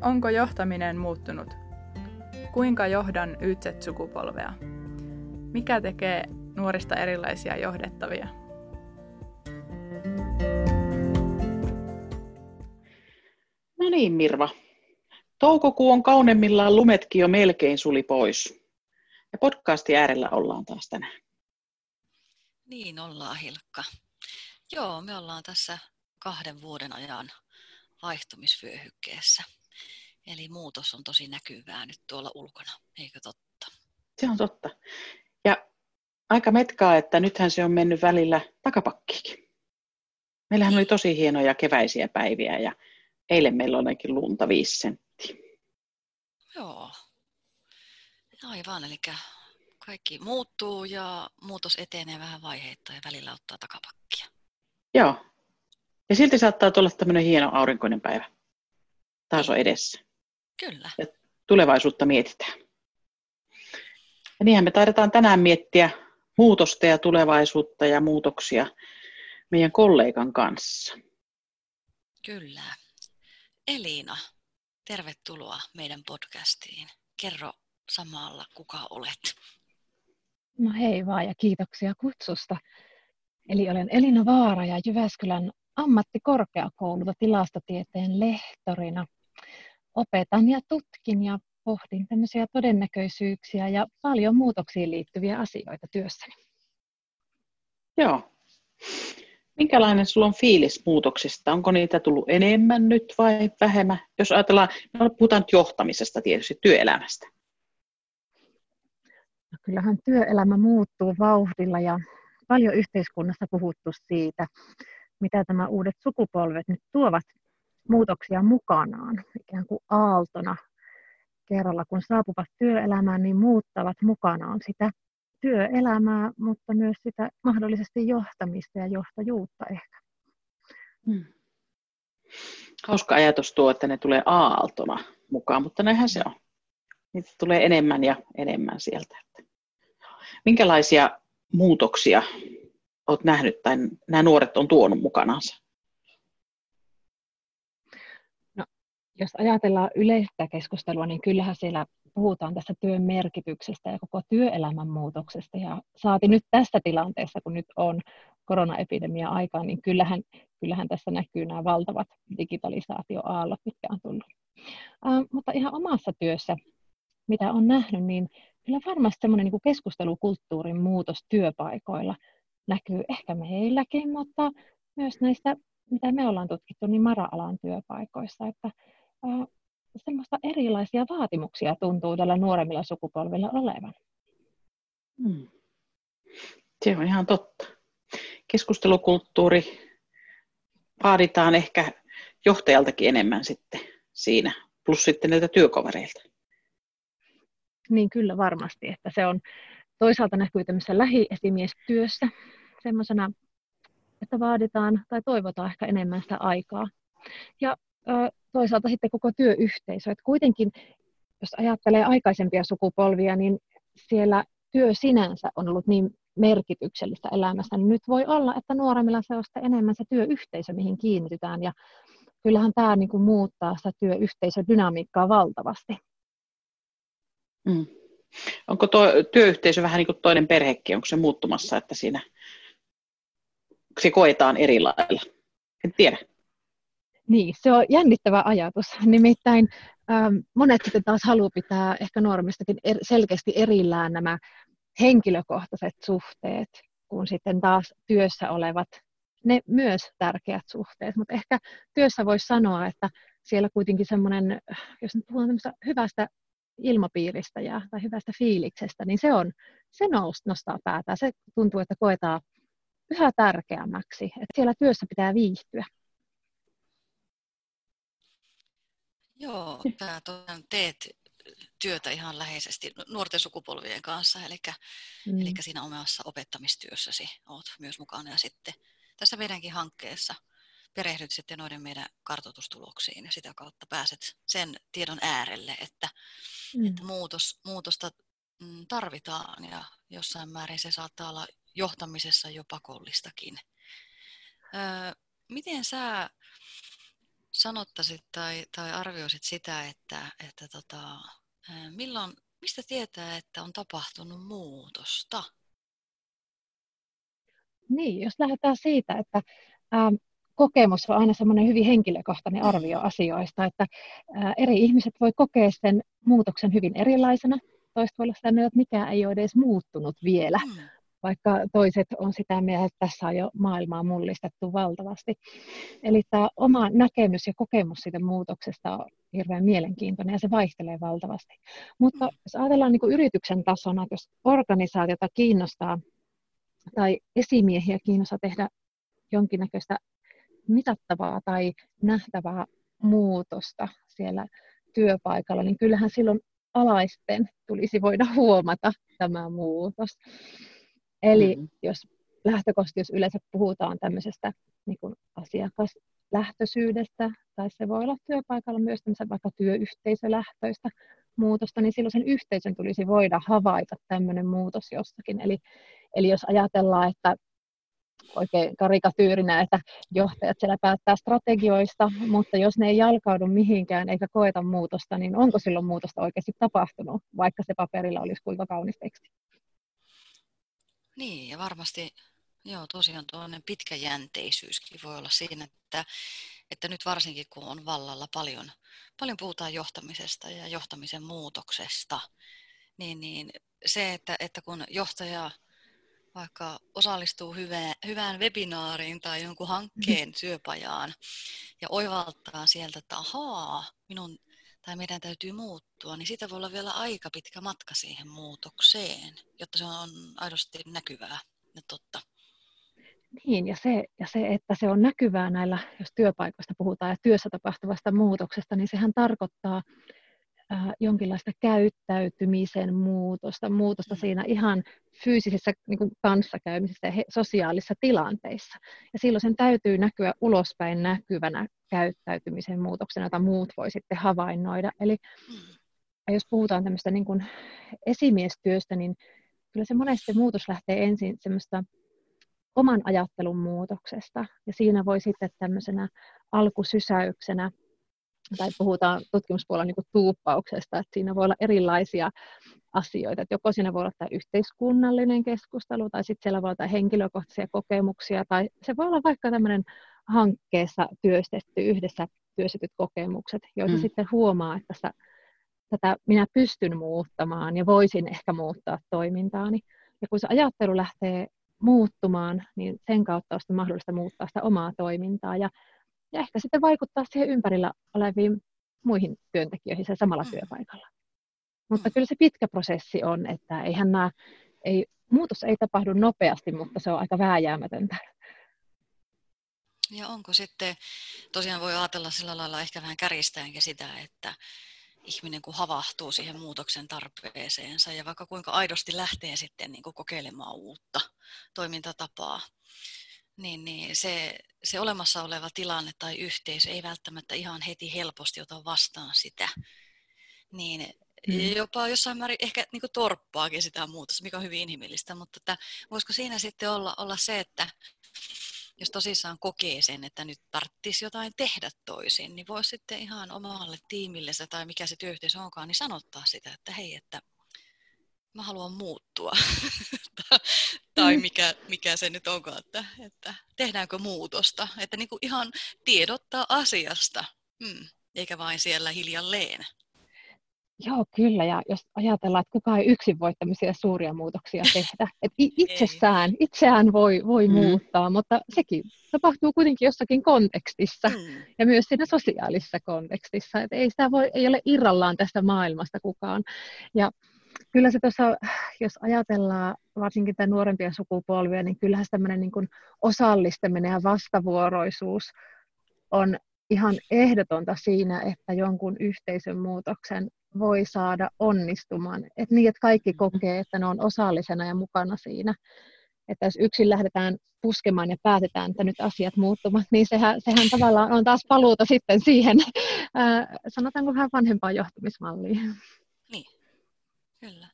Onko johtaminen muuttunut? Kuinka johdan YZ-sukupolvea? Mikä tekee nuorista erilaisia johdettavia? No niin, Mirva. Toukokuu on kaunemmillaan, lumetkin jo melkein suli pois. Ja podcastin äärellä ollaan taas tänään. Niin ollaan, Hilkka. Joo, me ollaan tässä kahden vuoden ajan vaihtumisvyöhykkeessä. Eli muutos on tosi näkyvää nyt tuolla ulkona, eikö totta? Se on totta. Ja aika metkaa, että nythän se on mennyt välillä takapakkiikin. Meillähän oli tosi hienoja keväisiä päiviä ja eilen meillä on ainakin lunta viisi senttiä. Joo. Aivan, eli kaikki muuttuu ja muutos etenee vähän vaiheittain ja välillä ottaa takapakkia. Joo. Ja silti saattaa tulla tämmöinen hieno aurinkoinen päivä. Taas on edessä. Kyllä. Ja tulevaisuutta mietitään. Ja niinhän me taidetaan tänään miettiä muutosta ja tulevaisuutta ja muutoksia meidän kollegan kanssa. Kyllä. Elina, tervetuloa meidän podcastiin. Kerro samalla, kuka olet. No hei vaan ja kiitoksia kutsusta. Eli olen Elina Vaara ja Jyväskylän ammattikorkeakoululta tilastotieteen lehtorina. Opetan ja tutkin ja pohdin tämmöisiä todennäköisyyksiä ja paljon muutoksiin liittyviä asioita työssäni. Joo. Minkälainen sulla on fiilis muutoksista? Onko niitä tullut enemmän nyt vai vähemmän? Jos ajatellaan, no puhutaan nyt johtamisesta tietysti, työelämästä. No kyllähän työelämä muuttuu vauhdilla ja paljon yhteiskunnassa puhuttu siitä, mitä tämä uudet sukupolvet nyt tuovat muutoksia mukanaan, ikään kuin aaltona kerralla, kun saapuvat työelämään, niin muuttavat mukanaan sitä työelämää, mutta myös sitä mahdollisesti johtamista ja johtajuutta ehkä. Hmm. Hauska ajatus tuo, että ne tulee aaltona mukaan, mutta näinhän se on. Niitä tulee enemmän ja enemmän sieltä. Minkälaisia muutoksia olet nähnyt tai nämä nuoret on tuonut mukanansa? Jos ajatellaan yleistä keskustelua, niin kyllähän siellä puhutaan tästä työn merkityksestä ja koko työelämän muutoksesta. Ja saati nyt tässä tilanteessa, kun nyt on koronaepidemia aikaan, niin kyllähän, kyllähän tässä näkyy nämä valtavat digitalisaatioaallot, mitkä on tullut. Uh, mutta ihan omassa työssä, mitä on nähnyt, niin kyllä varmasti semmoinen niin keskustelukulttuurin muutos työpaikoilla näkyy ehkä meilläkin, mutta myös näistä, mitä me ollaan tutkittu, niin mara-alan työpaikoissa, että semmoista erilaisia vaatimuksia tuntuu tällä nuoremmilla sukupolvilla olevan. Hmm. Se on ihan totta. Keskustelukulttuuri vaaditaan ehkä johtajaltakin enemmän sitten siinä, plus sitten näiltä työkavereilta. Niin kyllä varmasti, että se on toisaalta näkyy tämmöisessä lähiesimiestyössä semmoisena, että vaaditaan tai toivotaan ehkä enemmän sitä aikaa. Ja toisaalta sitten koko työyhteisö. Että kuitenkin, jos ajattelee aikaisempia sukupolvia, niin siellä työ sinänsä on ollut niin merkityksellistä elämässä, niin nyt voi olla, että nuoremmilla se on sitten enemmän se työyhteisö, mihin kiinnitytään. Ja kyllähän tämä niin kuin muuttaa sitä työyhteisödynamiikkaa valtavasti. Mm. Onko tuo työyhteisö vähän niin kuin toinen perhekin, onko se muuttumassa, että siinä se koetaan eri lailla? En tiedä. Niin, se on jännittävä ajatus. Nimittäin ähm, monet sitten taas haluaa pitää ehkä normistakin er, selkeästi erillään nämä henkilökohtaiset suhteet, kun sitten taas työssä olevat ne myös tärkeät suhteet. Mutta ehkä työssä voisi sanoa, että siellä kuitenkin semmoinen, jos nyt puhutaan hyvästä ilmapiiristä ja, tai hyvästä fiiliksestä, niin se, on, se nostaa päätä. Se tuntuu, että koetaan yhä tärkeämmäksi, että siellä työssä pitää viihtyä. Joo, tämä teet työtä ihan läheisesti nuorten sukupolvien kanssa, eli, mm. eli siinä omassa opettamistyössäsi olet myös mukana. Ja sitten tässä meidänkin hankkeessa perehdyt sitten noiden meidän kartoitustuloksiin ja sitä kautta pääset sen tiedon äärelle, että, mm. että muutos, muutosta mm, tarvitaan ja jossain määrin se saattaa olla johtamisessa jo pakollistakin. Öö, miten sä sanottaisit tai, tai arvioisit sitä, että, että tota, milloin, mistä tietää, että on tapahtunut muutosta? Niin, jos lähdetään siitä, että ää, kokemus on aina semmoinen hyvin henkilökohtainen arvio asioista, että ää, eri ihmiset voi kokea sen muutoksen hyvin erilaisena. Toista voi olla sitä, että mikään ei ole edes muuttunut vielä. Mm vaikka toiset on sitä mieltä, että tässä on jo maailmaa mullistettu valtavasti. Eli tämä oma näkemys ja kokemus siitä muutoksesta on hirveän mielenkiintoinen ja se vaihtelee valtavasti. Mutta jos ajatellaan niin kuin yrityksen tasona, että jos organisaatiota kiinnostaa tai esimiehiä kiinnostaa tehdä jonkinnäköistä mitattavaa tai nähtävää muutosta siellä työpaikalla, niin kyllähän silloin alaisten tulisi voida huomata tämä muutos. Eli mm-hmm. jos lähtökohtaisesti, jos yleensä puhutaan tämmöisestä niin kuin asiakaslähtöisyydestä, tai se voi olla työpaikalla myös vaikka työyhteisölähtöistä muutosta, niin silloin sen yhteisön tulisi voida havaita tämmöinen muutos jossakin. Eli, eli jos ajatellaan, että oikein karikatyyrinä, että johtajat siellä päättää strategioista, mutta jos ne ei jalkaudu mihinkään eikä koeta muutosta, niin onko silloin muutosta oikeasti tapahtunut, vaikka se paperilla olisi kuinka kaunis teksti? Niin, ja varmasti joo, tosiaan tuollainen pitkäjänteisyyskin voi olla siinä, että, että nyt varsinkin kun on vallalla paljon, paljon puhutaan johtamisesta ja johtamisen muutoksesta, niin, niin se, että, että kun johtaja vaikka osallistuu hyvään, hyvään webinaariin tai jonkun hankkeen työpajaan ja oivaltaa sieltä, että ahaa, minun tai meidän täytyy muuttua, niin siitä voi olla vielä aika pitkä matka siihen muutokseen, jotta se on aidosti näkyvää ja totta. Niin, ja se, ja se, että se on näkyvää näillä, jos työpaikoista puhutaan ja työssä tapahtuvasta muutoksesta, niin sehän tarkoittaa äh, jonkinlaista käyttäytymisen muutosta, muutosta mm. siinä ihan fyysisessä niin kuin kanssakäymisessä ja he, sosiaalisissa tilanteissa. Ja silloin sen täytyy näkyä ulospäin näkyvänä käyttäytymisen muutoksena, jota muut voi sitten havainnoida. Eli mm. jos puhutaan tämmöistä niin kuin esimiestyöstä, niin kyllä se monesti muutos lähtee ensin semmoista oman ajattelun muutoksesta. Ja siinä voi sitten tämmöisenä alkusysäyksenä tai puhutaan tutkimuspuolella niin kuin tuuppauksesta, että siinä voi olla erilaisia asioita. Että joko siinä voi olla tämä yhteiskunnallinen keskustelu, tai sitten siellä voi olla henkilökohtaisia kokemuksia, tai se voi olla vaikka tämmöinen hankkeessa työstetty, yhdessä työstetyt kokemukset, joissa mm. sitten huomaa, että tässä, tätä minä pystyn muuttamaan ja voisin ehkä muuttaa toimintaani. Ja kun se ajattelu lähtee muuttumaan, niin sen kautta on mahdollista muuttaa sitä omaa toimintaa. Ja ja ehkä sitten vaikuttaa siihen ympärillä oleviin muihin työntekijöihin sen samalla mm. työpaikalla. Mutta mm. kyllä se pitkä prosessi on, että eihän nämä, ei, muutos ei tapahdu nopeasti, mutta se on aika vääjäämätöntä. Ja onko sitten, tosiaan voi ajatella sillä lailla ehkä vähän kärjistäenkin sitä, että ihminen kun havahtuu siihen muutoksen tarpeeseensa ja vaikka kuinka aidosti lähtee sitten niin kuin kokeilemaan uutta toimintatapaa, niin, niin se, se olemassa oleva tilanne tai yhteisö ei välttämättä ihan heti helposti ota vastaan sitä. Niin mm. jopa jossain määrin ehkä niin kuin torppaakin sitä muutosta, mikä on hyvin inhimillistä, mutta että, voisiko siinä sitten olla, olla se, että jos tosissaan kokee sen, että nyt tarvitsisi jotain tehdä toisin, niin voisi sitten ihan omalle tiimillensä tai mikä se työyhteisö onkaan, niin sanottaa sitä, että hei, että mä haluan muuttua. tai mm. mikä, mikä se nyt onkaan, että, että tehdäänkö muutosta. Että niin kuin ihan tiedottaa asiasta, mm, eikä vain siellä hiljalleen. Joo, kyllä. Ja jos ajatellaan, että kukaan ei yksin voi tämmöisiä suuria muutoksia tehdä. Et itsessään, itseään voi, voi mm. muuttaa, mutta sekin tapahtuu kuitenkin jossakin kontekstissa mm. ja myös siinä sosiaalisessa kontekstissa. Et ei, sitä voi, ei ole irrallaan tästä maailmasta kukaan. Ja kyllä se tuossa, jos ajatellaan varsinkin tämän nuorempia sukupolvia, niin kyllähän tämmöinen niin osallistaminen ja vastavuoroisuus on ihan ehdotonta siinä, että jonkun yhteisön muutoksen voi saada onnistumaan. Et niin, että kaikki kokee, että ne on osallisena ja mukana siinä. Että jos yksin lähdetään puskemaan ja päätetään, että nyt asiat muuttuvat, niin sehän, sehän tavallaan on taas paluuta sitten siihen, ää, sanotaanko vähän vanhempaan johtamismalliin. Niin, Kyllä.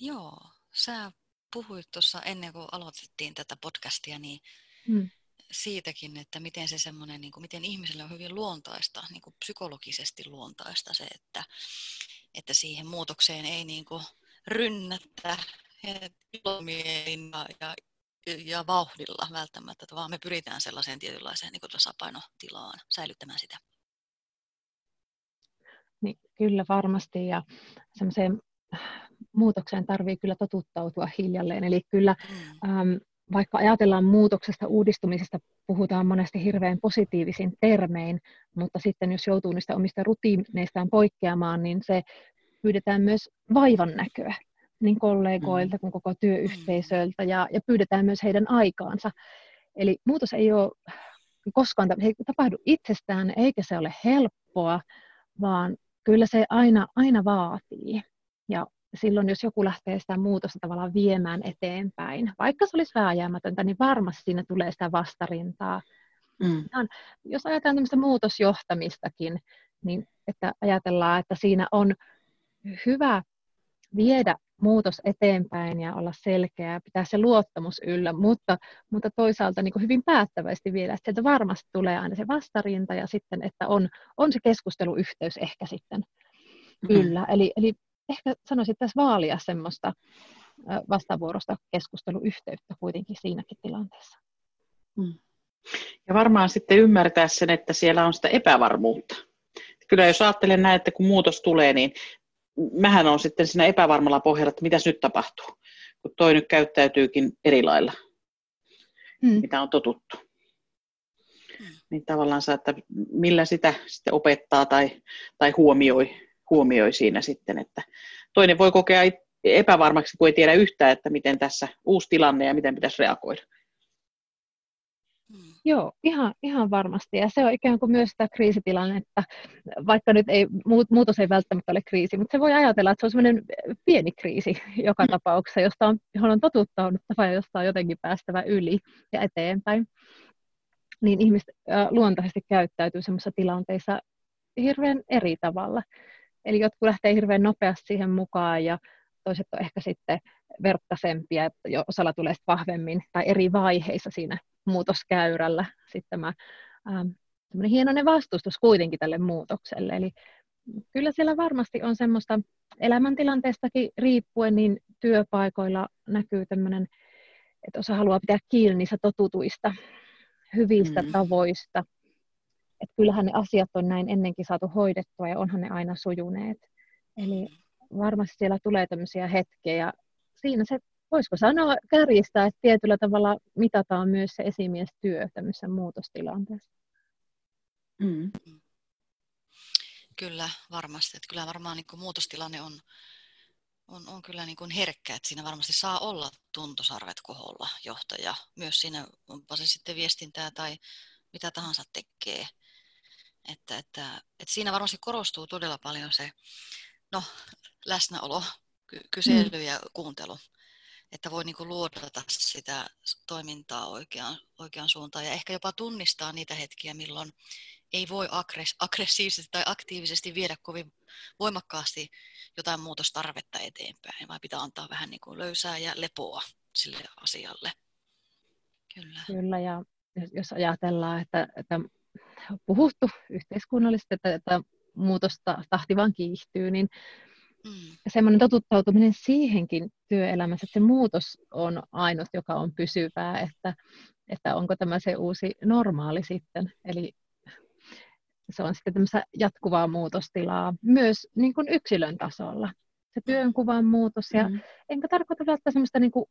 Joo, sä puhuit tuossa ennen kuin aloitettiin tätä podcastia, niin hmm. siitäkin, että miten se semmoinen, niin kuin, miten ihmiselle on hyvin luontaista, niin kuin psykologisesti luontaista se, että, että siihen muutokseen ei niin kuin rynnätä ilomielin ja, ja, ja vauhdilla välttämättä, vaan me pyritään sellaiseen tietynlaiseen niin tasapainotilaan säilyttämään sitä. Kyllä varmasti ja semmoiseen muutokseen tarvii kyllä totuttautua hiljalleen. Eli kyllä mm. äm, vaikka ajatellaan muutoksesta, uudistumisesta, puhutaan monesti hirveän positiivisin termein, mutta sitten jos joutuu niistä omista rutiineistaan poikkeamaan, niin se pyydetään myös vaivan näköä niin kollegoilta mm. kuin koko työyhteisöltä ja, ja pyydetään myös heidän aikaansa. Eli muutos ei ole koskaan ei tapahdu itsestään, eikä se ole helppoa, vaan kyllä se aina, aina vaatii. Ja silloin, jos joku lähtee sitä muutosta tavallaan viemään eteenpäin, vaikka se olisi vääjäämätöntä, niin varmasti siinä tulee sitä vastarintaa. Mm. Jos ajatellaan tämmöistä muutosjohtamistakin, niin että ajatellaan, että siinä on hyvä viedä muutos eteenpäin ja olla selkeä ja pitää se luottamus yllä, mutta, mutta toisaalta niin hyvin päättäväisesti viedä, että sieltä varmasti tulee aina se vastarinta ja sitten, että on, on se keskusteluyhteys ehkä sitten yllä. Eli, eli ehkä sanoisin, että tässä vaalia semmoista vastavuorosta keskusteluyhteyttä kuitenkin siinäkin tilanteessa. Mm. Ja varmaan sitten ymmärtää sen, että siellä on sitä epävarmuutta. Kyllä jos ajattelen näin, että kun muutos tulee, niin mähän on sitten siinä epävarmalla pohjalla, että mitäs nyt tapahtuu, kun toi nyt käyttäytyykin eri lailla, mm. mitä on totuttu. Mm. Niin tavallaan että millä sitä sitten opettaa tai, tai huomioi, huomioi siinä sitten, että toinen voi kokea epävarmaksi, kun ei tiedä yhtään, että miten tässä uusi tilanne ja miten pitäisi reagoida. Joo, ihan, ihan varmasti. Ja se on ikään kuin myös sitä kriisitilannetta, vaikka nyt ei, muutos ei välttämättä ole kriisi, mutta se voi ajatella, että se on semmoinen pieni kriisi joka mm. tapauksessa, josta on, johon on totuttauduttava ja josta on jotenkin päästävä yli ja eteenpäin. Niin ihmiset luontaisesti käyttäytyy semmoisissa tilanteissa hirveän eri tavalla. Eli jotkut lähtee hirveän nopeasti siihen mukaan ja toiset on ehkä sitten verkkaisempia, että jo osalla tulee vahvemmin tai eri vaiheissa siinä muutoskäyrällä sitten tämä ähm, hienoinen vastustus kuitenkin tälle muutokselle. Eli kyllä siellä varmasti on semmoista elämäntilanteestakin riippuen, niin työpaikoilla näkyy tämmöinen, että osa haluaa pitää kiinni niistä totutuista, hyvistä mm. tavoista. Että kyllähän ne asiat on näin ennenkin saatu hoidettua ja onhan ne aina sujuneet. Eli varmasti siellä tulee tämmöisiä hetkiä ja siinä se voisiko sanoa kärjistää, että tietyllä tavalla mitataan myös se esimiestyö tämmöisessä muutostilanteessa. Mm. Kyllä, varmasti. Että kyllä varmaan niin muutostilanne on, on, on kyllä niin kuin herkkä, että siinä varmasti saa olla tuntosarvet koholla johtaja. Myös siinä, onpa se sitten viestintää tai mitä tahansa tekee. Että, että, että siinä varmasti korostuu todella paljon se no, läsnäolo, kysely mm. ja kuuntelu että voi niin luodata sitä toimintaa oikeaan, oikeaan suuntaan ja ehkä jopa tunnistaa niitä hetkiä, milloin ei voi aggressiivisesti tai aktiivisesti viedä kovin voimakkaasti jotain muutostarvetta eteenpäin, vaan pitää antaa vähän niin kuin löysää ja lepoa sille asialle. Kyllä. Kyllä, ja jos ajatellaan, että, että puhuttu yhteiskunnallisesti, että, että muutosta tahti vaan kiihtyy, niin Mm. semmoinen totuttautuminen siihenkin työelämässä, että se muutos on ainut, joka on pysyvää, että, että onko tämä se uusi normaali sitten. Eli se on sitten tämmöistä jatkuvaa muutostilaa myös niin kuin yksilön tasolla. Se työnkuvan muutos, ja mm. enkä tarkoita välttämättä semmoista niin kuin,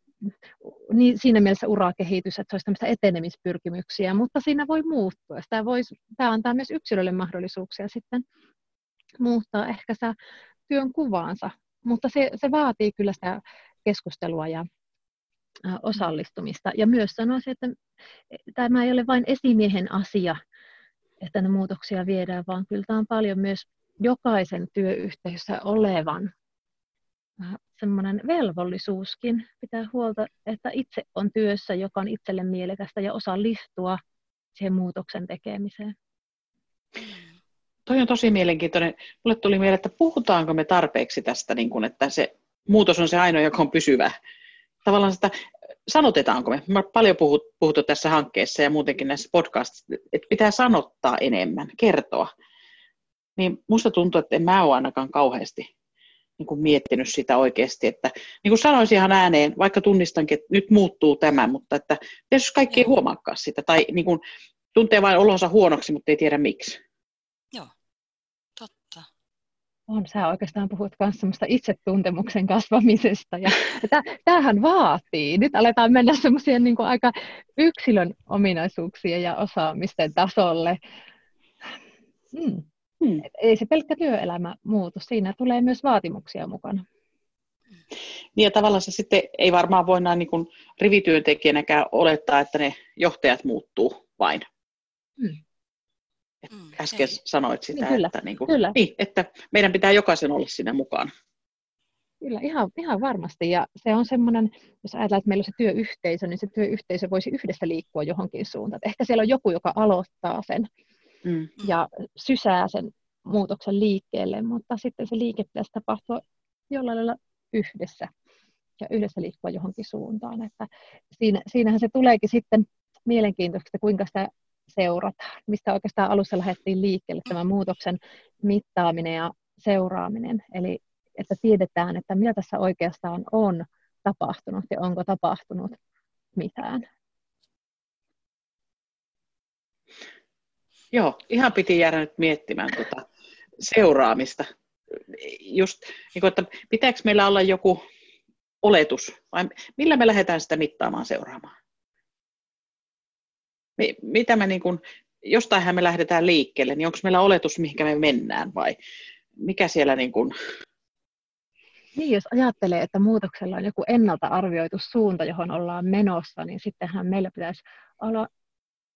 niin siinä mielessä urakehitys, että se olisi tämmöistä etenemispyrkimyksiä, mutta siinä voi muuttua. Sitä voisi, tämä antaa myös yksilölle mahdollisuuksia sitten muuttaa ehkä sitä työn kuvaansa, mutta se, se vaatii kyllä sitä keskustelua ja osallistumista. Ja myös sanoisin, että tämä ei ole vain esimiehen asia, että ne muutoksia viedään, vaan kyllä tämä on paljon myös jokaisen työyhteisössä olevan semmoinen velvollisuuskin pitää huolta, että itse on työssä, joka on itselle mielekästä ja osallistua siihen muutoksen tekemiseen. Toi on tosi mielenkiintoinen. Mulle tuli mieleen, että puhutaanko me tarpeeksi tästä, niin kun, että se muutos on se ainoa, joka on pysyvä. Tavallaan sitä sanotetaanko me? Me paljon puhut, puhuttu tässä hankkeessa ja muutenkin näissä podcastissa, että pitää sanottaa enemmän, kertoa. Niin musta tuntuu, että en mä ole ainakaan kauheasti niin kuin miettinyt sitä oikeasti, että niin kuin sanoisin ihan ääneen, vaikka tunnistankin, että nyt muuttuu tämä, mutta että jos kaikki ei huomaakaan sitä, tai niin kuin, tuntee vain olonsa huonoksi, mutta ei tiedä miksi. Joo, totta. On, sä oikeastaan puhut myös semmoista itsetuntemuksen kasvamisesta, ja tämähän vaatii. Nyt aletaan mennä semmoisien niin aika yksilön ominaisuuksien ja osaamisten tasolle. Hmm. Hmm. ei se pelkkä työelämä muutu, siinä tulee myös vaatimuksia mukana. Niin ja tavallaan se sitten ei varmaan voi näin niin kuin rivityöntekijänäkään olettaa, että ne johtajat muuttuu vain. Hmm. Hmm äsken ei. sanoit sitä, niin, kyllä, että, niin kuin, kyllä. Niin, että meidän pitää jokaisen olla sinne mukaan. Kyllä, ihan, ihan varmasti. Ja se on semmoinen, jos ajatellaan, että meillä on se työyhteisö, niin se työyhteisö voisi yhdessä liikkua johonkin suuntaan. Ehkä siellä on joku, joka aloittaa sen mm. ja sysää sen muutoksen liikkeelle, mutta sitten se liike pitäisi tapahtua jollain lailla yhdessä ja yhdessä liikkua johonkin suuntaan. Että siinä, siinähän se tuleekin sitten mielenkiintoista, kuinka sitä seurataan, mistä oikeastaan alussa lähdettiin liikkeelle tämän muutoksen mittaaminen ja seuraaminen. Eli että tiedetään, että mitä tässä oikeastaan on tapahtunut ja onko tapahtunut mitään. Joo, ihan piti jäädä nyt miettimään tuota seuraamista. Just, niin kuin, että pitääkö meillä olla joku oletus, vai millä me lähdetään sitä mittaamaan seuraamaan? Mitä me niin kuin, jostainhan me lähdetään liikkeelle, niin onko meillä oletus, mihinkä me mennään vai mikä siellä niin kuin... Niin, jos ajattelee, että muutoksella on joku ennalta arvioitu suunta, johon ollaan menossa, niin sittenhän meillä pitäisi olla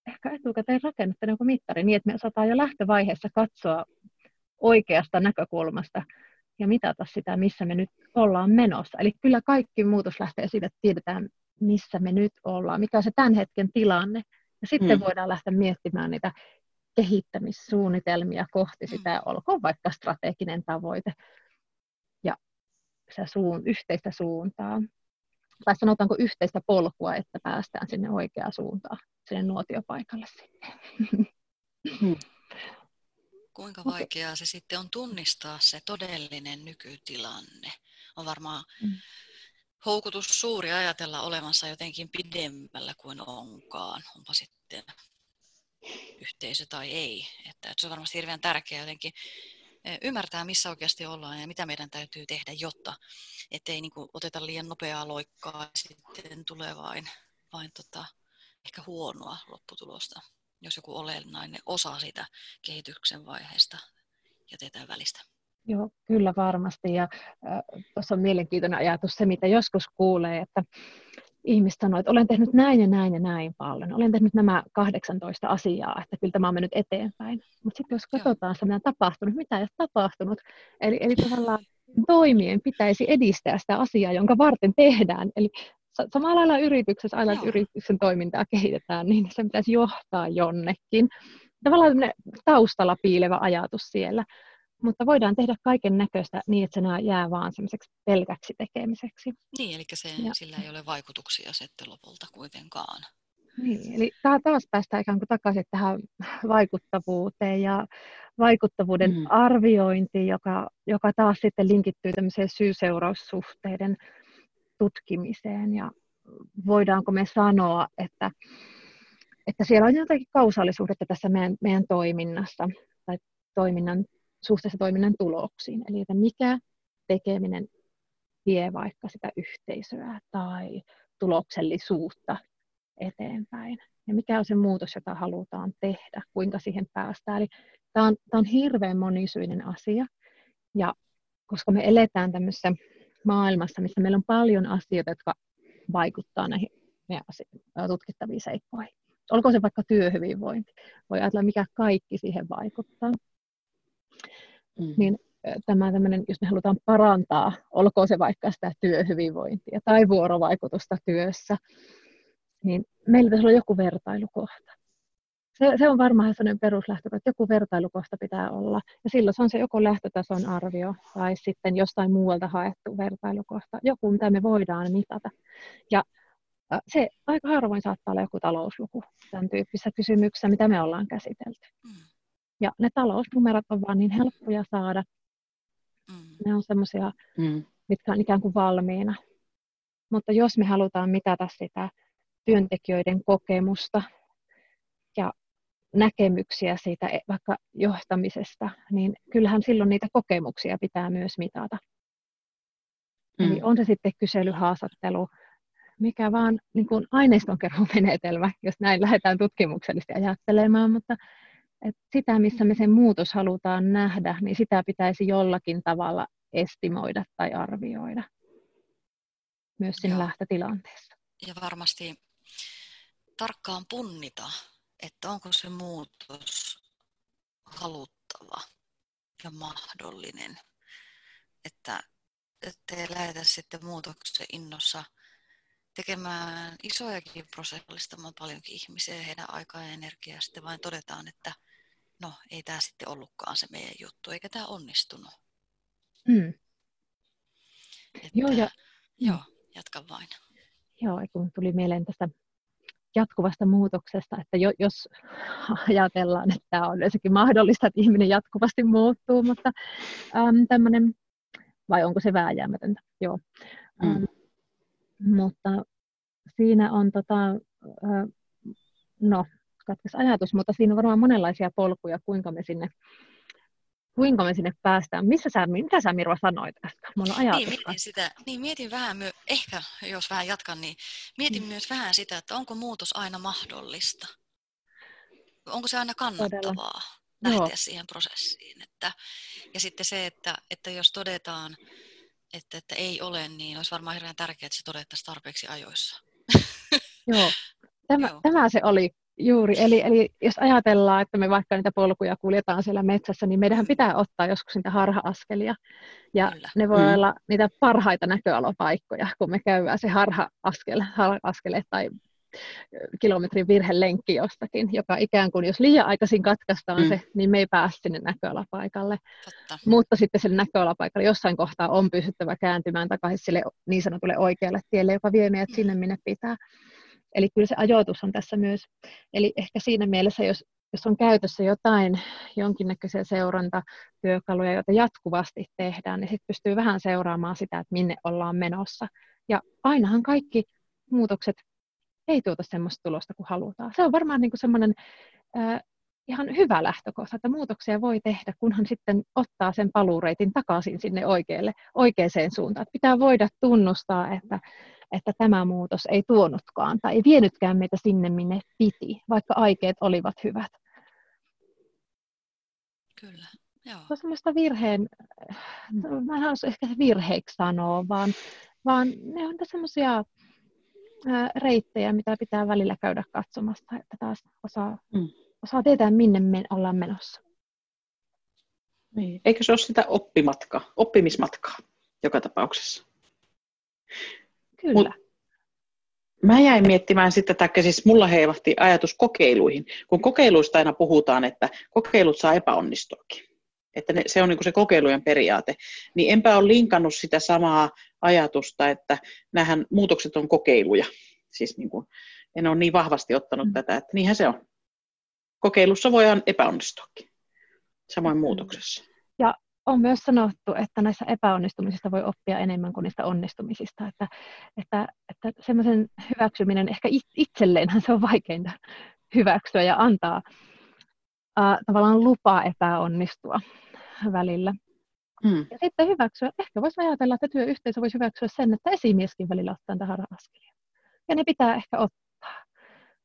ehkä etukäteen rakennettu joku mittari niin, että me osataan jo lähtövaiheessa katsoa oikeasta näkökulmasta ja mitata sitä, missä me nyt ollaan menossa. Eli kyllä kaikki muutos lähtee siitä, että tiedetään, missä me nyt ollaan, mikä on se tämän hetken tilanne. Ja sitten mm. voidaan lähteä miettimään niitä kehittämissuunnitelmia kohti sitä, olkoon vaikka strateginen tavoite ja se suun, yhteistä suuntaa. Tai sanotaanko yhteistä polkua, että päästään sinne oikeaan suuntaan, sinne nuotiopaikalle sitten. Mm. Kuinka vaikeaa se sitten on tunnistaa se todellinen nykytilanne? On varmaan mm. Houkutus suuri ajatella olemassa jotenkin pidemmällä kuin onkaan, onpa sitten yhteisö tai ei. Että, että se on varmasti hirveän tärkeää jotenkin eh, ymmärtää, missä oikeasti ollaan ja mitä meidän täytyy tehdä, jotta ettei niin kuin, oteta liian nopeaa loikkaa ja sitten tulee vain, vain tota, ehkä huonoa lopputulosta jos joku olennainen osa sitä kehityksen vaiheesta jätetään välistä. Joo, kyllä varmasti. Ja äh, tuossa on mielenkiintoinen ajatus se, mitä joskus kuulee, että ihmiset sanoo, että olen tehnyt näin ja näin ja näin paljon. Olen tehnyt nämä 18 asiaa, että kyllä tämä on mennyt eteenpäin. Mutta sitten jos katsotaan se, mitä on tapahtunut, mitä ei ole tapahtunut. Eli, eli tavallaan toimien pitäisi edistää sitä asiaa, jonka varten tehdään. Eli samalla lailla yrityksessä, aina yrityksen toimintaa kehitetään, niin se pitäisi johtaa jonnekin. Tavallaan taustalla piilevä ajatus siellä. Mutta voidaan tehdä kaiken näköistä niin, että se jää vaan semmoiseksi pelkäksi tekemiseksi. Niin, eli se, sillä ei ole vaikutuksia sitten lopulta kuitenkaan. Niin, eli taas päästään ikään kuin takaisin tähän vaikuttavuuteen ja vaikuttavuuden mm. arviointiin, joka, joka taas sitten linkittyy tämmöiseen syy-seuraussuhteiden tutkimiseen ja voidaanko me sanoa, että, että siellä on jotakin kausaalisuudetta tässä meidän, meidän toiminnassa tai toiminnan, suhteessa toiminnan tuloksiin. Eli että mikä tekeminen vie vaikka sitä yhteisöä tai tuloksellisuutta eteenpäin. Ja mikä on se muutos, jota halutaan tehdä, kuinka siihen päästään. Eli tämä on, tämä on hirveän monisyinen asia. Ja koska me eletään tämmöisessä maailmassa, missä meillä on paljon asioita, jotka vaikuttaa näihin meidän tutkittaviin seikkoihin. Olkoon se vaikka työhyvinvointi. Voi ajatella, mikä kaikki siihen vaikuttaa. Mm. Niin tämä tämmöinen, jos me halutaan parantaa, olkoon se vaikka sitä työhyvinvointia tai vuorovaikutusta työssä, niin meillä pitäisi olla joku vertailukohta se, se on varmaan sellainen peruslähtökohta, että joku vertailukohta pitää olla. Ja silloin se on se joko lähtötason arvio tai sitten jostain muualta haettu vertailukohta. Joku, mitä me voidaan mitata. Ja se aika harvoin saattaa olla joku talousluku tämän tyyppisessä kysymyksessä, mitä me ollaan käsitelty. Mm. Ja ne talousnumerot on vaan niin helppoja saada. Mm. Ne on semmoisia, mm. mitkä on ikään kuin valmiina. Mutta jos me halutaan mitata sitä työntekijöiden kokemusta ja näkemyksiä siitä e, vaikka johtamisesta, niin kyllähän silloin niitä kokemuksia pitää myös mitata. Mm. Eli on se sitten kyselyhaastattelu, mikä vaan niin kuin aineistonkeruumenetelmä, jos näin lähdetään tutkimuksellisesti ajattelemaan, mutta et sitä, missä me sen muutos halutaan nähdä, niin sitä pitäisi jollakin tavalla estimoida tai arvioida myös siinä Joo. lähtötilanteessa. Ja varmasti tarkkaan punnita, että onko se muutos haluttava ja mahdollinen. Että ettei lähdetä sitten muutoksen innossa tekemään isojakin prosessia, paljonkin ihmisiä ja heidän aikaa ja energiaa. Sitten vain todetaan, että no ei tämä sitten ollutkaan se meidän juttu, eikä tämä onnistunut. Mm. Että, joo, ja... joo, jatka vain. Joo, kun tuli mieleen tästä jatkuvasta muutoksesta, että jo, jos ajatellaan, että tämä on yleensäkin mahdollista, että ihminen jatkuvasti muuttuu, mutta äm, tämmöinen, vai onko se vääjäämätöntä? Joo. Mm. Äm, mutta siinä on tota, äh, no, katkes ajatus, mutta siinä on varmaan monenlaisia polkuja, kuinka me sinne kuinka me sinne päästään. Missä sä, mitä sä Mirva sanoit tästä? Mulla on ajatus. Niin, mietin, sitä, niin, mietin vähän, myö, ehkä jos vähän jatkan, niin mietin mm. myös vähän sitä, että onko muutos aina mahdollista? Onko se aina kannattavaa Todella. lähteä Joo. siihen prosessiin? Että, ja sitten se, että, että jos todetaan, että, että ei ole, niin olisi varmaan hirveän tärkeää, että se todettaisiin tarpeeksi ajoissa. Joo. Tämä, Joo. tämä se oli Juuri, eli, eli jos ajatellaan, että me vaikka niitä polkuja kuljetaan siellä metsässä, niin meidän pitää ottaa joskus niitä harha-askelia. Ja Kyllä. ne voi mm. olla niitä parhaita näköalopaikkoja, kun me käydään se harha-askel, harha-askele tai kilometrin virhelenkki jostakin, joka ikään kuin, jos liian aikaisin katkaistaan mm. se, niin me ei pääse sinne näköalapaikalle. Totta. Mutta sitten sille näköalapaikalle jossain kohtaa on pystyttävä kääntymään takaisin sille niin sanotulle oikealle tielle, joka vie meidät mm. sinne, minne pitää. Eli kyllä se ajoitus on tässä myös. Eli ehkä siinä mielessä, jos, jos on käytössä jotain jonkinnäköisiä seurantatyökaluja, joita jatkuvasti tehdään, niin sitten pystyy vähän seuraamaan sitä, että minne ollaan menossa. Ja ainahan kaikki muutokset ei tuota semmoista tulosta kuin halutaan. Se on varmaan niin semmoinen ihan hyvä lähtökohta, että muutoksia voi tehdä, kunhan sitten ottaa sen paluureitin takaisin sinne oikealle, oikeaan suuntaan. Että pitää voida tunnustaa, että että tämä muutos ei tuonutkaan tai ei vienytkään meitä sinne, minne piti, vaikka aikeet olivat hyvät. Kyllä, joo. Se on semmoista virheen, mä en halua ehkä virheeksi sanoa, vaan, vaan ne on semmoisia reittejä, mitä pitää välillä käydä katsomassa, että taas osaa, mm. Osaa tietää, minne me ollaan menossa. Niin. Eikö se ole sitä oppimatkaa, oppimismatkaa joka tapauksessa? Kyllä. Mut mä jäin miettimään sitten, että siis mulla heivahti ajatus kokeiluihin. Kun kokeiluista aina puhutaan, että kokeilut saa epäonnistuakin. Että ne, se on niin se kokeilujen periaate. Niin enpä ole linkannut sitä samaa ajatusta, että nämähän muutokset on kokeiluja. Siis niin kuin, en ole niin vahvasti ottanut mm. tätä, että niinhän se on. Kokeilussa voidaan epäonnistuakin. Samoin muutoksessa. Ja on myös sanottu, että näissä epäonnistumisista voi oppia enemmän kuin niistä onnistumisista. Että, että, että semmoisen hyväksyminen, ehkä itselleenhän se on vaikeinta hyväksyä ja antaa äh, tavallaan lupaa epäonnistua välillä. Mm. Ja sitten hyväksyä, ehkä voisi ajatella, että työyhteisö voisi hyväksyä sen, että esimieskin välillä ottaa tähän askelia. Ja ne pitää ehkä ottaa,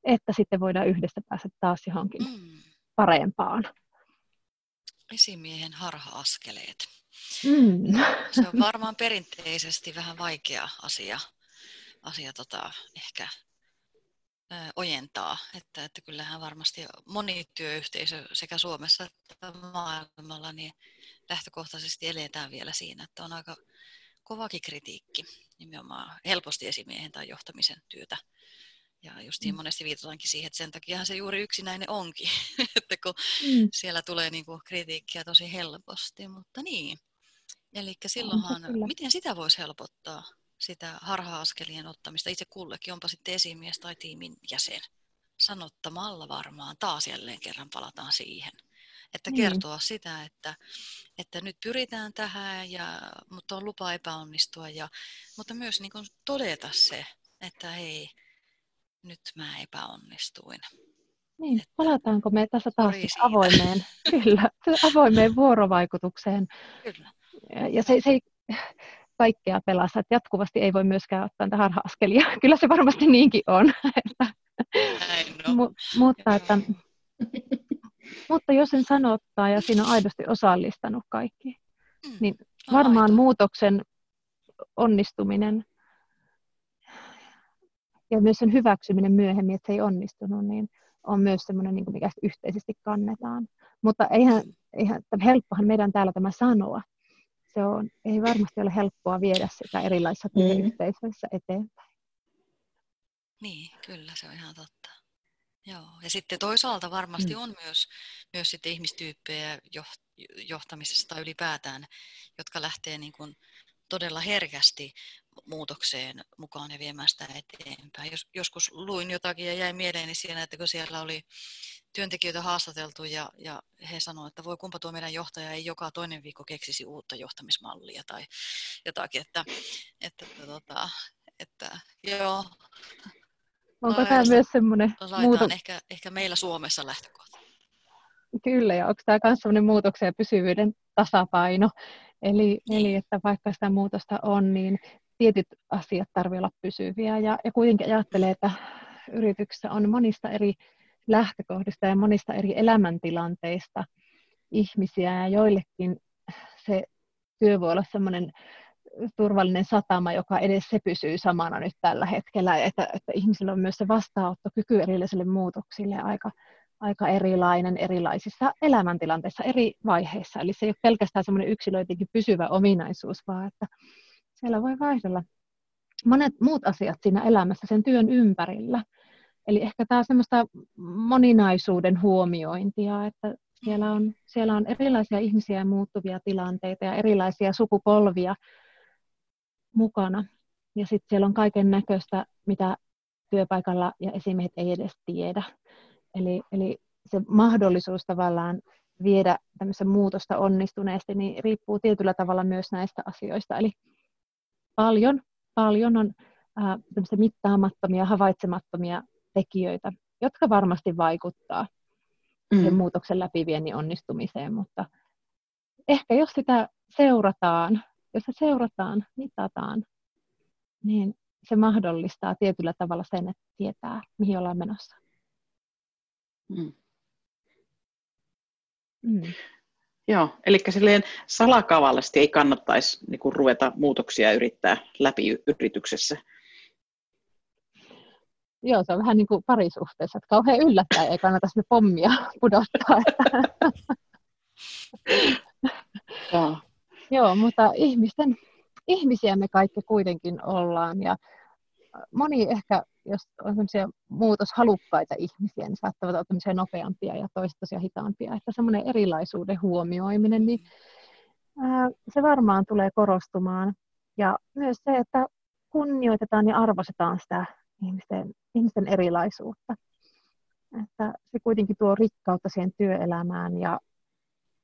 että sitten voidaan yhdessä päästä taas johonkin mm. parempaan esimiehen harha-askeleet. Mm. Se on varmaan perinteisesti vähän vaikea asia, asia tota, ehkä ö, ojentaa, että, että kyllähän varmasti moni työyhteisö sekä Suomessa että maailmalla niin lähtökohtaisesti eletään vielä siinä, että on aika kovakin kritiikki nimenomaan helposti esimiehen tai johtamisen työtä ja justiin mm. monesti viitataankin siihen, että sen takia se juuri yksinäinen onkin, että kun mm. siellä tulee niinku kritiikkiä tosi helposti, mutta niin. Eli silloinhan, miten sitä voisi helpottaa? sitä harha-askelien ottamista itse kullekin, onpa sitten esimies tai tiimin jäsen. Sanottamalla varmaan taas jälleen kerran palataan siihen. Että mm. kertoa sitä, että, että nyt pyritään tähän, ja, mutta on lupa epäonnistua. Ja, mutta myös niin kuin todeta se, että hei, nyt mä epäonnistuin. Niin, että palataanko me tässä taas avoimeen, kyllä, avoimeen vuorovaikutukseen. Kyllä. Ja se, se ei kaikkea pelasta, että jatkuvasti ei voi myöskään ottaa niitä harha-askelia. Kyllä se varmasti niinkin on. No. mu, mutta, että, mutta jos sen sanottaa ja siinä on aidosti osallistanut kaikki, mm, niin varmaan aito. muutoksen onnistuminen ja myös sen hyväksyminen myöhemmin, että se ei onnistunut, niin on myös semmoinen, niin mikä yhteisesti kannetaan. Mutta eihän, eihän helppohan meidän täällä tämä sanoa. Se on, ei varmasti ole helppoa viedä sitä erilaisissa mm. työyhteisöissä eteenpäin. Niin, kyllä se on ihan totta. Joo. Ja sitten toisaalta varmasti mm. on myös, myös sitten ihmistyyppejä johtamisessa tai ylipäätään, jotka lähtee niin kuin todella herkästi muutokseen mukaan ja viemään sitä eteenpäin. Jos, joskus luin jotakin ja jäi mieleeni siinä, että kun siellä oli työntekijöitä haastateltu ja, ja he sanoivat, että voi kumpa tuo meidän johtaja ei joka toinen viikko keksisi uutta johtamismallia tai jotakin, että, että, että, tota, että joo. Onko no, tämä myös semmoinen muutos? Ehkä, ehkä meillä Suomessa lähtökohta. Kyllä, ja onko tämä myös semmoinen muutoksen ja pysyvyyden tasapaino? Eli, niin. eli että vaikka sitä muutosta on, niin tietyt asiat tarvitsevat olla pysyviä. Ja, ja kuitenkin ajattelee, että yrityksessä on monista eri lähtökohdista ja monista eri elämäntilanteista ihmisiä, ja joillekin se työ voi olla sellainen turvallinen satama, joka edes se pysyy samana nyt tällä hetkellä, että, että ihmisillä on myös se vastaanottokyky erilaisille muutoksille aika, aika erilainen erilaisissa elämäntilanteissa, eri vaiheissa. Eli se ei ole pelkästään semmoinen yksilöitinkin pysyvä ominaisuus, vaan että siellä voi vaihdella monet muut asiat siinä elämässä sen työn ympärillä. Eli ehkä tämä semmoista moninaisuuden huomiointia, että siellä on, siellä on erilaisia ihmisiä ja muuttuvia tilanteita ja erilaisia sukupolvia mukana. Ja sitten siellä on kaiken näköistä, mitä työpaikalla ja esimiehet ei edes tiedä. Eli, eli se mahdollisuus tavallaan viedä tämmöistä muutosta onnistuneesti, niin riippuu tietyllä tavalla myös näistä asioista. Eli paljon, paljon on äh, mittaamattomia, havaitsemattomia tekijöitä, jotka varmasti vaikuttaa mm. sen muutoksen läpiviennin onnistumiseen, mutta ehkä jos sitä seurataan, jos se seurataan, mitataan, niin se mahdollistaa tietyllä tavalla sen, että tietää, mihin ollaan menossa. Mm. Mm. Joo, eli silleen salakavallisesti ei kannattaisi niin kuin, ruveta muutoksia yrittää läpi yrityksessä. Joo, se on vähän niin kuin parisuhteessa, että kauhean yllättäen ei kannata sinne pommia pudottaa. Joo. Joo, mutta ihmisten, ihmisiä me kaikki kuitenkin ollaan ja moni ehkä, jos on sellaisia muutoshalukkaita ihmisiä, niin saattavat olla tämmöisiä nopeampia ja toiset tosiaan hitaampia. Että semmoinen erilaisuuden huomioiminen, niin ää, se varmaan tulee korostumaan. Ja myös se, että kunnioitetaan ja arvostetaan sitä ihmisten, ihmisten erilaisuutta. Että se kuitenkin tuo rikkautta siihen työelämään ja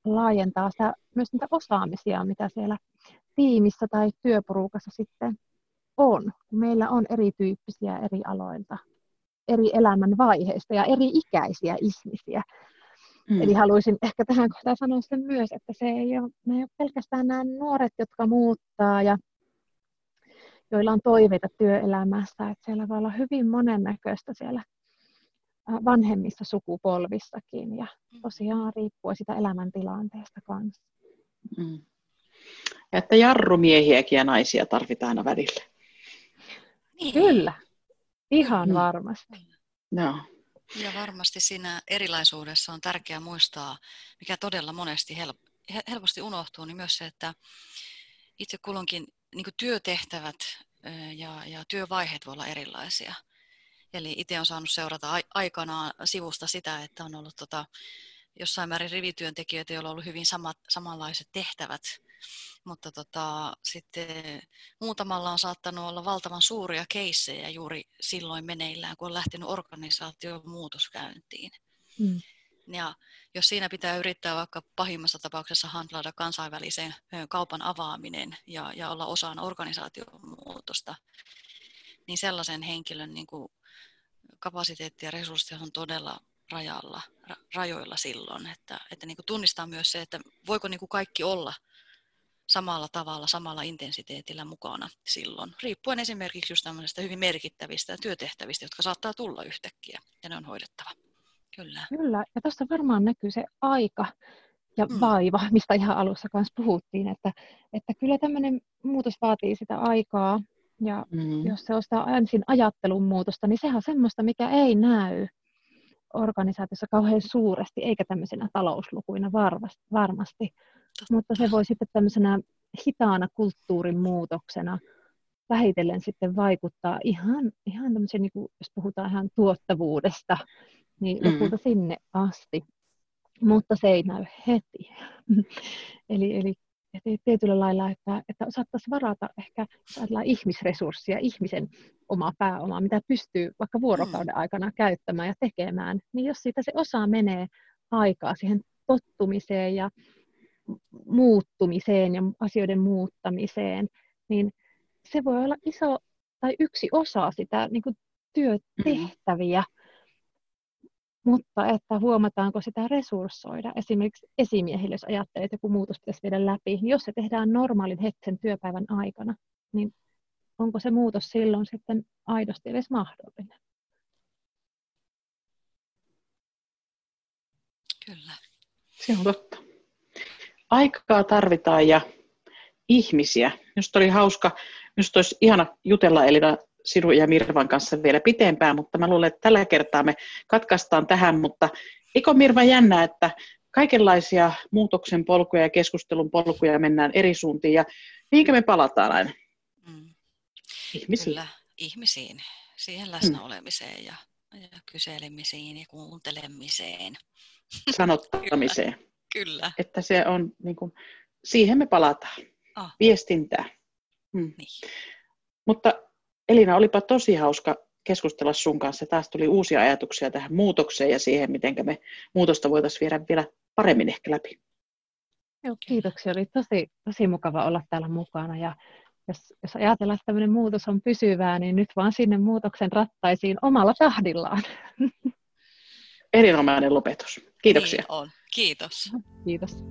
laajentaa sitä, myös niitä osaamisia, mitä siellä tiimissä tai työporukassa sitten on. Meillä on erityyppisiä eri aloilta, eri elämän vaiheista ja eri ikäisiä ihmisiä. Mm. Eli haluaisin ehkä tähän kohtaan sanoa sen myös, että se ei ole, ne ei ole pelkästään nämä nuoret, jotka muuttaa ja joilla on toiveita työelämässä, että siellä voi olla hyvin monennäköistä siellä vanhemmissa sukupolvissakin ja mm. tosiaan riippuu sitä elämäntilanteesta kanssa. Mm. Että jarrumiehiäkin ja naisia tarvitaan aina välillä. Niin. Kyllä, ihan mm. varmasti. No. Ja varmasti siinä erilaisuudessa on tärkeää muistaa, mikä todella monesti helposti unohtuu, niin myös se, että itse kulloinkin niin työtehtävät ja, ja työvaiheet voi olla erilaisia. Eli itse olen saanut seurata aikanaan sivusta sitä, että on ollut tota, jossain määrin rivityöntekijöitä, joilla on ollut hyvin samat, samanlaiset tehtävät mutta tota, sitten muutamalla on saattanut olla valtavan suuria keissejä juuri silloin meneillään, kun on lähtenyt organisaation muutos käyntiin. Mm. Ja jos siinä pitää yrittää vaikka pahimmassa tapauksessa handlata kansainvälisen kaupan avaaminen ja, ja olla osana organisaation muutosta, niin sellaisen henkilön niin kuin kapasiteetti ja resurssit on todella rajalla, rajoilla silloin, että, että niin kuin tunnistaa myös se, että voiko niin kuin kaikki olla samalla tavalla, samalla intensiteetillä mukana silloin, riippuen esimerkiksi just tämmöisistä hyvin merkittävistä työtehtävistä, jotka saattaa tulla yhtäkkiä, ja ne on hoidettava. Kyllä. Kyllä, ja tuossa varmaan näkyy se aika ja mm. vaiva, mistä ihan alussa kanssa puhuttiin, että, että kyllä tämmöinen muutos vaatii sitä aikaa, ja mm. jos se on sitä ensin ajattelun muutosta, niin sehän on semmoista, mikä ei näy organisaatiossa kauhean suuresti, eikä tämmöisenä talouslukuina varmasti. Mutta se voi sitten tämmöisenä hitaana kulttuurin muutoksena vähitellen sitten vaikuttaa ihan, ihan tämmöisen, niin kuin, jos puhutaan ihan tuottavuudesta, niin mm. lopulta sinne asti. Mutta se ei näy heti. eli, eli tietyllä lailla, että, että osattaisiin varata ehkä ihmisresurssia, ihmisen omaa pääomaa, mitä pystyy vaikka vuorokauden mm. aikana käyttämään ja tekemään, niin jos siitä se osa menee aikaa siihen tottumiseen ja muuttumiseen ja asioiden muuttamiseen, niin se voi olla iso tai yksi osa sitä niin kuin työtehtäviä, mm mutta että huomataanko sitä resurssoida. Esimerkiksi esimiehille, jos ajattelee, että joku muutos pitäisi viedä läpi, niin jos se tehdään normaalin hetken työpäivän aikana, niin onko se muutos silloin sitten aidosti edes mahdollinen? Kyllä. Se on totta. Aikaa tarvitaan ja ihmisiä. Minusta oli hauska, minusta olisi ihana jutella Elina sinun ja Mirvan kanssa vielä pitempään, mutta mä luulen, että tällä kertaa me katkaistaan tähän, mutta eikö Mirva jännä, että kaikenlaisia muutoksen polkuja ja keskustelun polkuja mennään eri suuntiin ja mihinkä me palataan aina? Mm. Ihmisiin. Kyllä, ihmisiin, siihen läsnä mm. olemiseen ja, ja kyselemisiin ja kuuntelemiseen. Sanottamiseen. Kyllä. Että se on, niin kuin, siihen me palataan. Oh. Viestintää. Mm. Niin. Mutta Elina, olipa tosi hauska keskustella sun kanssa. Taas tuli uusia ajatuksia tähän muutokseen ja siihen, miten me muutosta voitaisiin viedä vielä paremmin ehkä läpi. Joo, kiitoksia. Oli tosi, tosi mukava olla täällä mukana. Ja jos, jos ajatellaan, että tämmöinen muutos on pysyvää, niin nyt vaan sinne muutoksen rattaisiin omalla tahdillaan. Erinomainen lopetus. Kiitoksia. Niin on. Kiitos. Kiitos.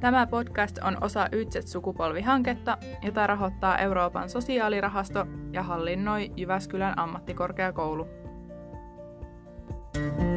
Tämä podcast on osa Ytset-sukupolvihanketta, jota rahoittaa Euroopan sosiaalirahasto ja hallinnoi Jyväskylän ammattikorkeakoulu. thank you